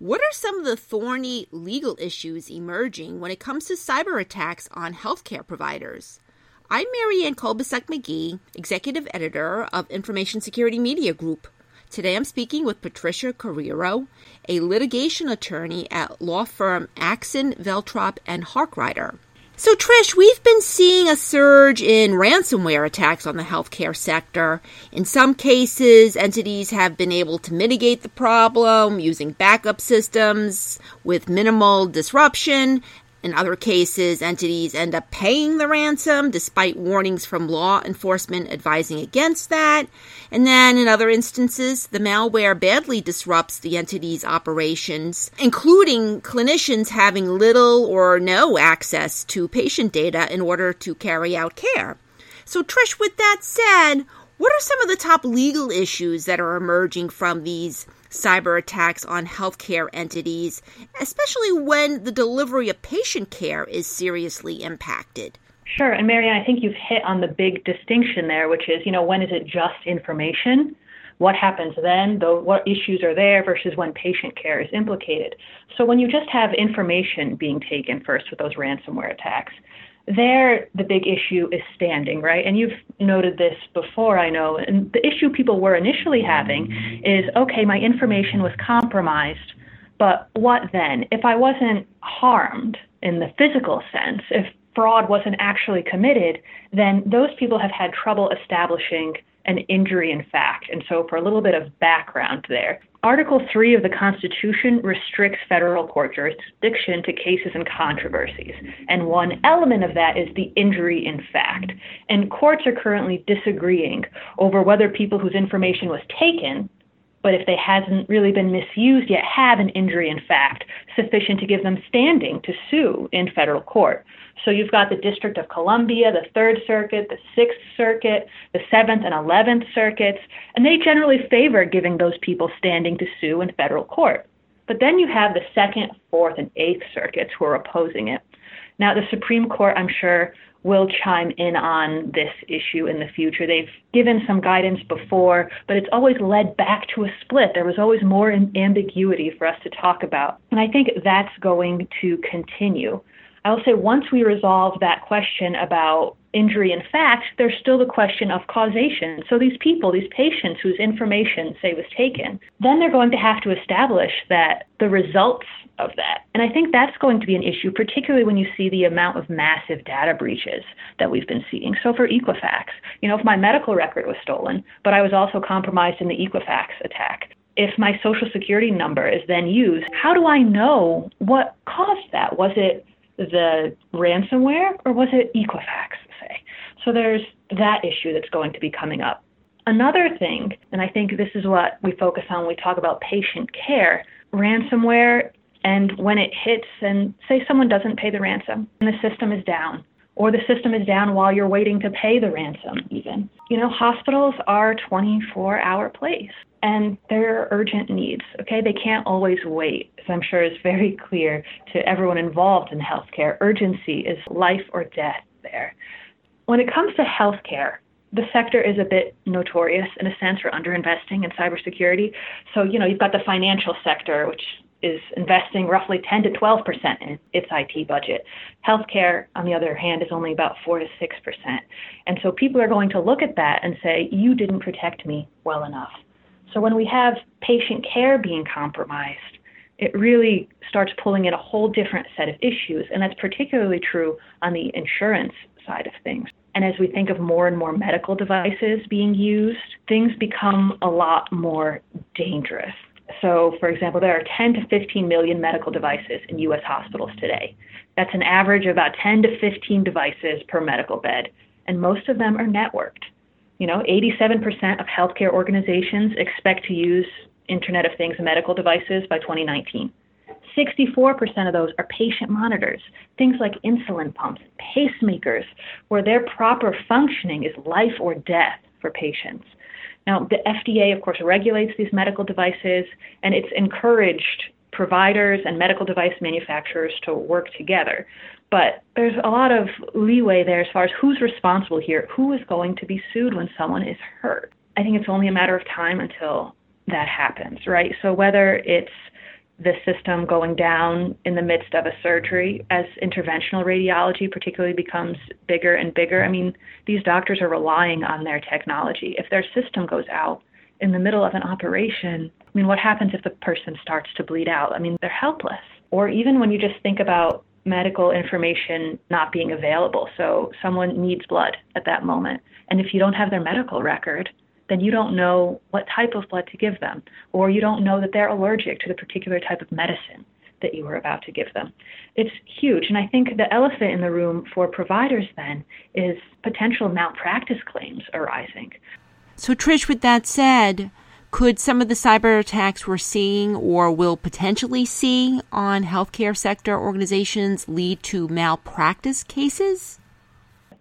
What are some of the thorny legal issues emerging when it comes to cyber attacks on healthcare providers? I'm Marianne Kolbasuk McGee, Executive Editor of Information Security Media Group. Today I'm speaking with Patricia Carreiro, a litigation attorney at law firm Axinn, Veltrop, and Harkrider. So, Trish, we've been seeing a surge in ransomware attacks on the healthcare sector. In some cases, entities have been able to mitigate the problem using backup systems with minimal disruption, in other cases, entities end up paying the ransom despite warnings from law enforcement advising against that. And then in other instances, the malware badly disrupts the entity's operations, including clinicians having little or no access to patient data in order to carry out care. So, Trish, with that said, what are some of the top legal issues that are emerging from these cyber attacks on healthcare entities, especially when the delivery of patient care is seriously impacted? Sure. And Marianne, I think you've hit on the big distinction there, which is, you know, when is it just information? What happens then? What issues are there versus when patient care is implicated? So when you just have information being taken first with those ransomware attacks, there the big issue is standing, right? And you've noted this before, I know. And the issue people were initially having is okay, my information was compromised, but what then? If I wasn't harmed in the physical sense, if fraud wasn't actually committed, then those people have had trouble establishing an injury in fact. And so, for a little bit of background there, Article 3 of the Constitution restricts federal court jurisdiction to cases and controversies. And one element of that is the injury in fact. And courts are currently disagreeing over whether people whose information was taken, but if they hasn't really been misused yet, have an injury in fact sufficient to give them standing to sue in federal court. So you've got the District of Columbia, the Third Circuit, the Sixth Circuit, the Seventh and Eleventh Circuits, and they generally favor giving those people standing to sue in federal court. But then you have the Second, Fourth, and Eighth Circuits who are opposing it. Now, the Supreme Court, I'm sure, will chime in on this issue in the future. They've given some guidance before, but it's always led back to a split. There was always more ambiguity for us to talk about. And I think that's going to continue. I will say once we resolve that question about injury in fact, there's still the question of causation. So these people, these patients whose information, say, was taken, then they're going to have to establish that the results of that. And I think that's going to be an issue, particularly when you see the amount of massive data breaches that we've been seeing. So for Equifax, you know, if my medical record was stolen, but I was also compromised in the Equifax attack, if my social security number is then used, how do I know what caused that? Was it the ransomware or was it Equifax, say? So there's that issue that's going to be coming up. Another thing, and I think this is what we focus on when we talk about patient care, ransomware, and when it hits, and say someone doesn't pay the ransom and the system is down, or the system is down while you're waiting to pay the ransom, even. You know, hospitals are 24 hour place and there are urgent needs. Okay, they can't always wait. As I'm sure is very clear to everyone involved in healthcare, urgency is life or death there. When it comes to healthcare, the sector is a bit notorious in a sense for underinvesting in cybersecurity. So, you know, you've got the financial sector, which is investing roughly 10 to 12 percent in its IT budget. Healthcare, on the other hand, is only about 4 to 6 percent. And so people are going to look at that and say, you didn't protect me well enough. So when we have patient care being compromised, it really starts pulling in a whole different set of issues. And that's particularly true on the insurance side of things. And as we think of more and more medical devices being used, things become a lot more dangerous. So, for example, there are 10 to 15 million medical devices in U.S. hospitals today. That's an average of about 10 to 15 devices per medical bed, and most of them are networked. You know, 87% of healthcare organizations expect to use Internet of Things medical devices by 2019. 64% of those are patient monitors, things like insulin pumps, pacemakers, where their proper functioning is life or death for patients. Now, the FDA, of course, regulates these medical devices, and it's encouraged providers and medical device manufacturers to work together. But there's a lot of leeway there as far as who's responsible here, who is going to be sued when someone is hurt. I think it's only a matter of time until that happens, right? So whether it's the system going down in the midst of a surgery as interventional radiology particularly becomes bigger and bigger. I mean, these doctors are relying on their technology. If their system goes out in the middle of an operation, I mean, what happens if the person starts to bleed out? I mean, they're helpless. Or even when you just think about medical information not being available. So someone needs blood at that moment. And if you don't have their medical record, then you don't know what type of blood to give them, or you don't know that they're allergic to the particular type of medicine that you were about to give them. It's huge. And I think the elephant in the room for providers then is potential malpractice claims arising. So, Trish, with that said, could some of the cyber attacks we're seeing or will potentially see on healthcare sector organizations lead to malpractice cases?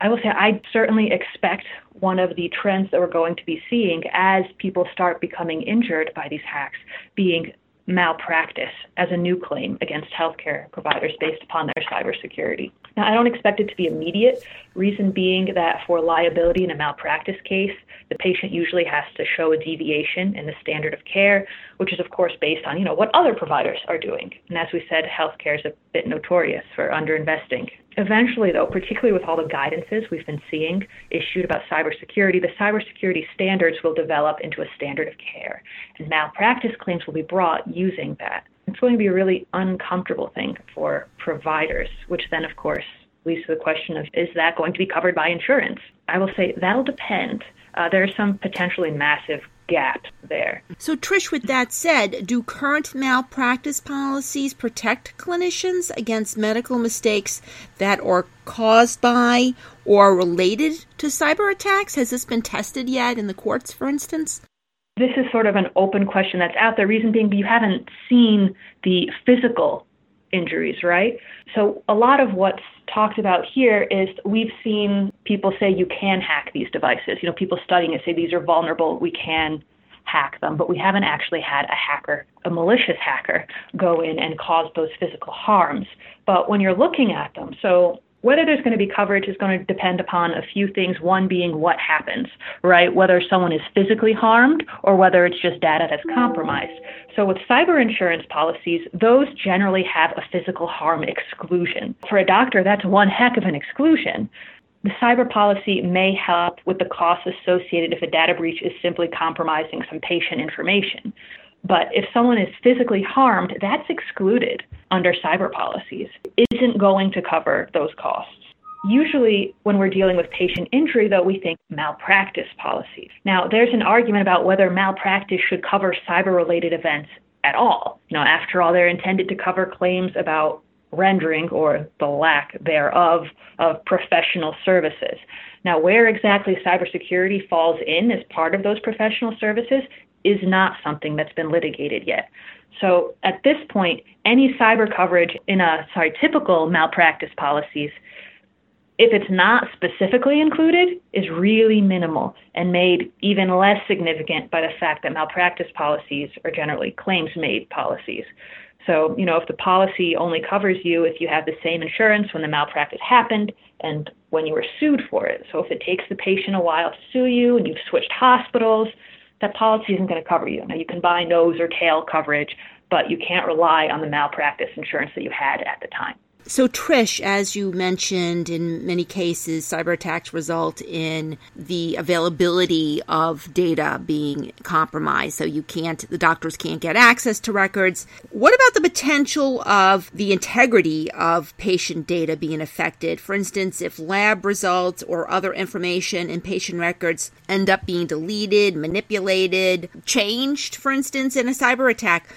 I will say I certainly expect one of the trends that we're going to be seeing as people start becoming injured by these hacks being malpractice as a new claim against healthcare providers based upon their cybersecurity. Now, I don't expect it to be immediate, reason being that for liability in a malpractice case, the patient usually has to show a deviation in the standard of care, which is of course based on, you know, what other providers are doing. And as we said, healthcare is a bit notorious for underinvesting. Eventually, though, particularly with all the guidances we've been seeing issued about cybersecurity, the cybersecurity standards will develop into a standard of care, and malpractice claims will be brought using that. It's going to be a really uncomfortable thing for providers, which then, of course, leads to the question of is that going to be covered by insurance? I will say that'll depend. Uh, there are some potentially massive gaps there. So, Trish, with that said, do current malpractice policies protect clinicians against medical mistakes that are caused by or related to cyber attacks? Has this been tested yet in the courts, for instance? This is sort of an open question that's out there. Reason being, you haven't seen the physical injuries, right? So a lot of what's talked about here is we've seen people say you can hack these devices. You know, people studying it say these are vulnerable, we can hack them, but we haven't actually had a hacker, a malicious hacker, go in and cause those physical harms. But when you're looking at them, so whether there's going to be coverage is going to depend upon a few things, one being what happens, right? Whether someone is physically harmed or whether it's just data that's compromised. So with cyber insurance policies, those generally have a physical harm exclusion. For a doctor, that's one heck of an exclusion. The cyber policy may help with the costs associated if a data breach is simply compromising some patient information. But if someone is physically harmed, that's excluded under cyber policies. isn't going to cover those costs. Usually, when we're dealing with patient injury, though, we think malpractice policies. Now, there's an argument about whether malpractice should cover cyber related events at all. You know, after all, they're intended to cover claims about rendering or the lack thereof of professional services. Now, where exactly cybersecurity falls in as part of those professional services is not something that's been litigated yet. So at this point, any cyber coverage in a sorry typical malpractice policies, if it's not specifically included, is really minimal and made even less significant by the fact that malpractice policies are generally claims made policies. So, you know, if the policy only covers you if you have the same insurance when the malpractice happened and when you were sued for it. So if it takes the patient a while to sue you and you've switched hospitals, that policy isn't going to cover you. Now, you can buy nose or tail coverage, but you can't rely on the malpractice insurance that you had at the time. So, Trish, as you mentioned, in many cases, cyber attacks result in the availability of data being compromised. So, you can't, the doctors can't get access to records. What about the potential of the integrity of patient data being affected? For instance, if lab results or other information in patient records end up being deleted, manipulated, changed, for instance, in a cyber attack,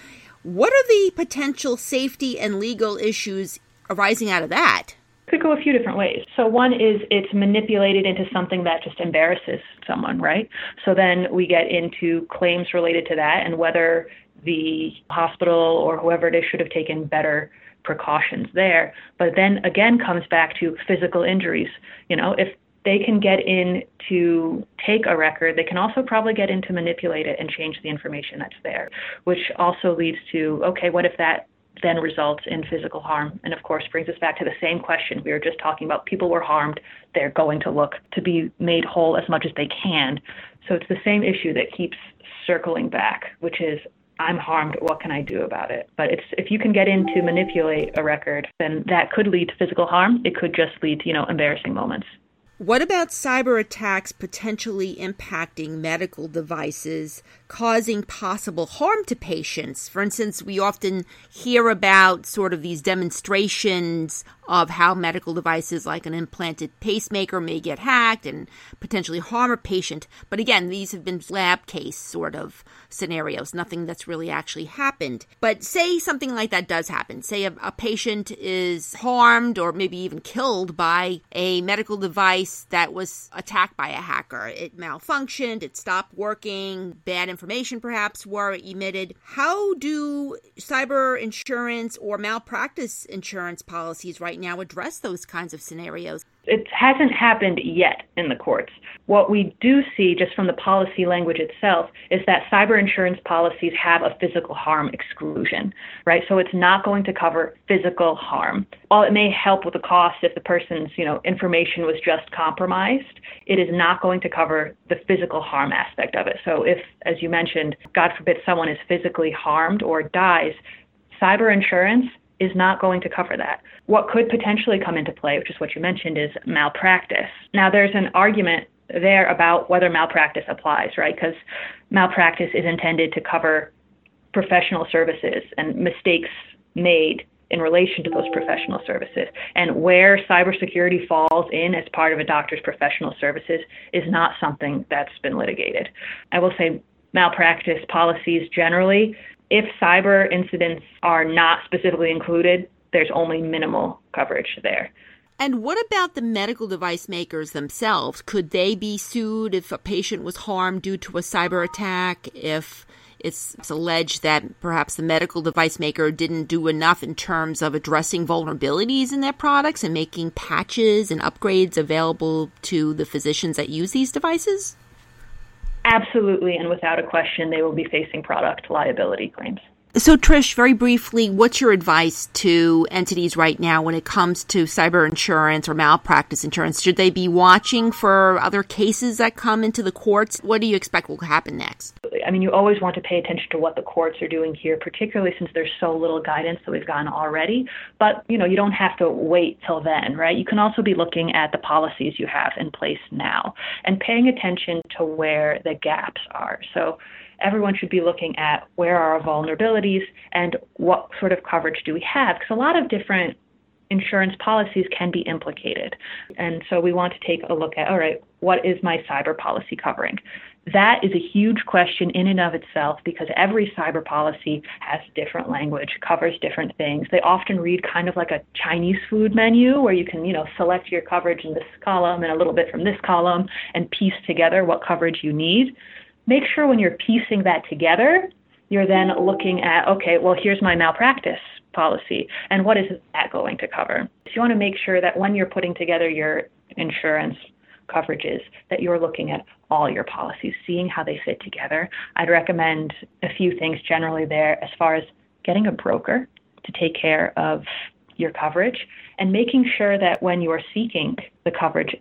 what are the potential safety and legal issues arising out of that? Could go a few different ways. So, one is it's manipulated into something that just embarrasses someone, right? So, then we get into claims related to that and whether the hospital or whoever it is should have taken better precautions there. But then again comes back to physical injuries. You know, if they can get in to take a record, they can also probably get in to manipulate it and change the information that's there, which also leads to okay, what if that then results in physical harm. And of course, brings us back to the same question we were just talking about. People were harmed. They're going to look to be made whole as much as they can. So it's the same issue that keeps circling back, which is I'm harmed. What can I do about it? But it's if you can get in to manipulate a record, then that could lead to physical harm. It could just lead to you know embarrassing moments. What about cyber attacks potentially impacting medical devices, causing possible harm to patients? For instance, we often hear about sort of these demonstrations of how medical devices like an implanted pacemaker may get hacked and potentially harm a patient. But again, these have been lab case sort of scenarios, nothing that's really actually happened. But say something like that does happen. Say a, a patient is harmed or maybe even killed by a medical device that was attacked by a hacker. It malfunctioned, it stopped working, bad information perhaps were emitted. How do cyber insurance or malpractice insurance policies right now address those kinds of scenarios? It hasn't happened yet in the courts. What we do see, just from the policy language itself, is that cyber insurance policies have a physical harm exclusion, right? So it's not going to cover physical harm. While it may help with the cost if the person's, you know, information was just compromised, it is not going to cover the physical harm aspect of it. So if, as you mentioned, God forbid someone is physically harmed or dies, cyber insurance is not going to cover that. What could potentially come into play, which is what you mentioned, is malpractice. Now, there's an argument there about whether malpractice applies, right? Because malpractice is intended to cover professional services and mistakes made in relation to those professional services. And where cybersecurity falls in as part of a doctor's professional services is not something that's been litigated. I will say malpractice policies generally if cyber incidents are not specifically included, there's only minimal coverage there. And what about the medical device makers themselves? Could they be sued if a patient was harmed due to a cyber attack? If it's alleged that perhaps the medical device maker didn't do enough in terms of addressing vulnerabilities in their products and making patches and upgrades available to the physicians that use these devices? Absolutely, and without a question, they will be facing product liability claims. So, Trish, very briefly, what's your advice to entities right now when it comes to cyber insurance or malpractice insurance? Should they be watching for other cases that come into the courts? What do you expect will happen next? I mean, you always want to pay attention to what the courts are doing here, particularly since there's so little guidance that we've gotten already. But, you know, you don't have to wait till then, right? You can also be looking at the policies you have in place now and paying attention to where the gaps are. So, everyone should be looking at where are our vulnerabilities and what sort of coverage do we have because a lot of different insurance policies can be implicated. And so we want to take a look at all right, what is my cyber policy covering? That is a huge question in and of itself because every cyber policy has different language, covers different things. They often read kind of like a Chinese food menu where you can, you know, select your coverage in this column and a little bit from this column and piece together what coverage you need make sure when you're piecing that together, you're then looking at, okay, well, here's my malpractice policy, and what is that going to cover? So you want to make sure that when you're putting together your insurance coverages, that you're looking at all your policies, seeing how they fit together. I'd recommend a few things generally there as far as getting a broker to take care of your coverage and making sure that when you're seeking the coverage,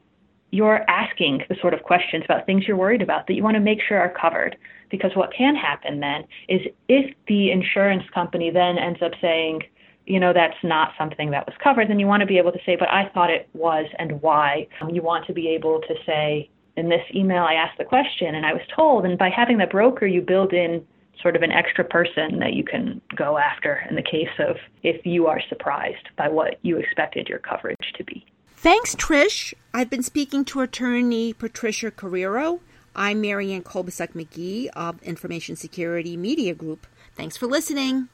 you're asking the sort of questions about things you're worried about that you want to make sure are covered. Because what can happen then is if the insurance company then ends up saying, you know, that's not something that was covered, then you want to be able to say, but I thought it was and why. Um, you want to be able to say, in this email, I asked the question and I was told. And by having the broker, you build in sort of an extra person that you can go after in the case of if you are surprised by what you expected your coverage to be. Thanks, Trish. I've been speaking to attorney Patricia Carreiro. I'm Marianne Kolbasuk McGee of Information Security Media Group. Thanks for listening.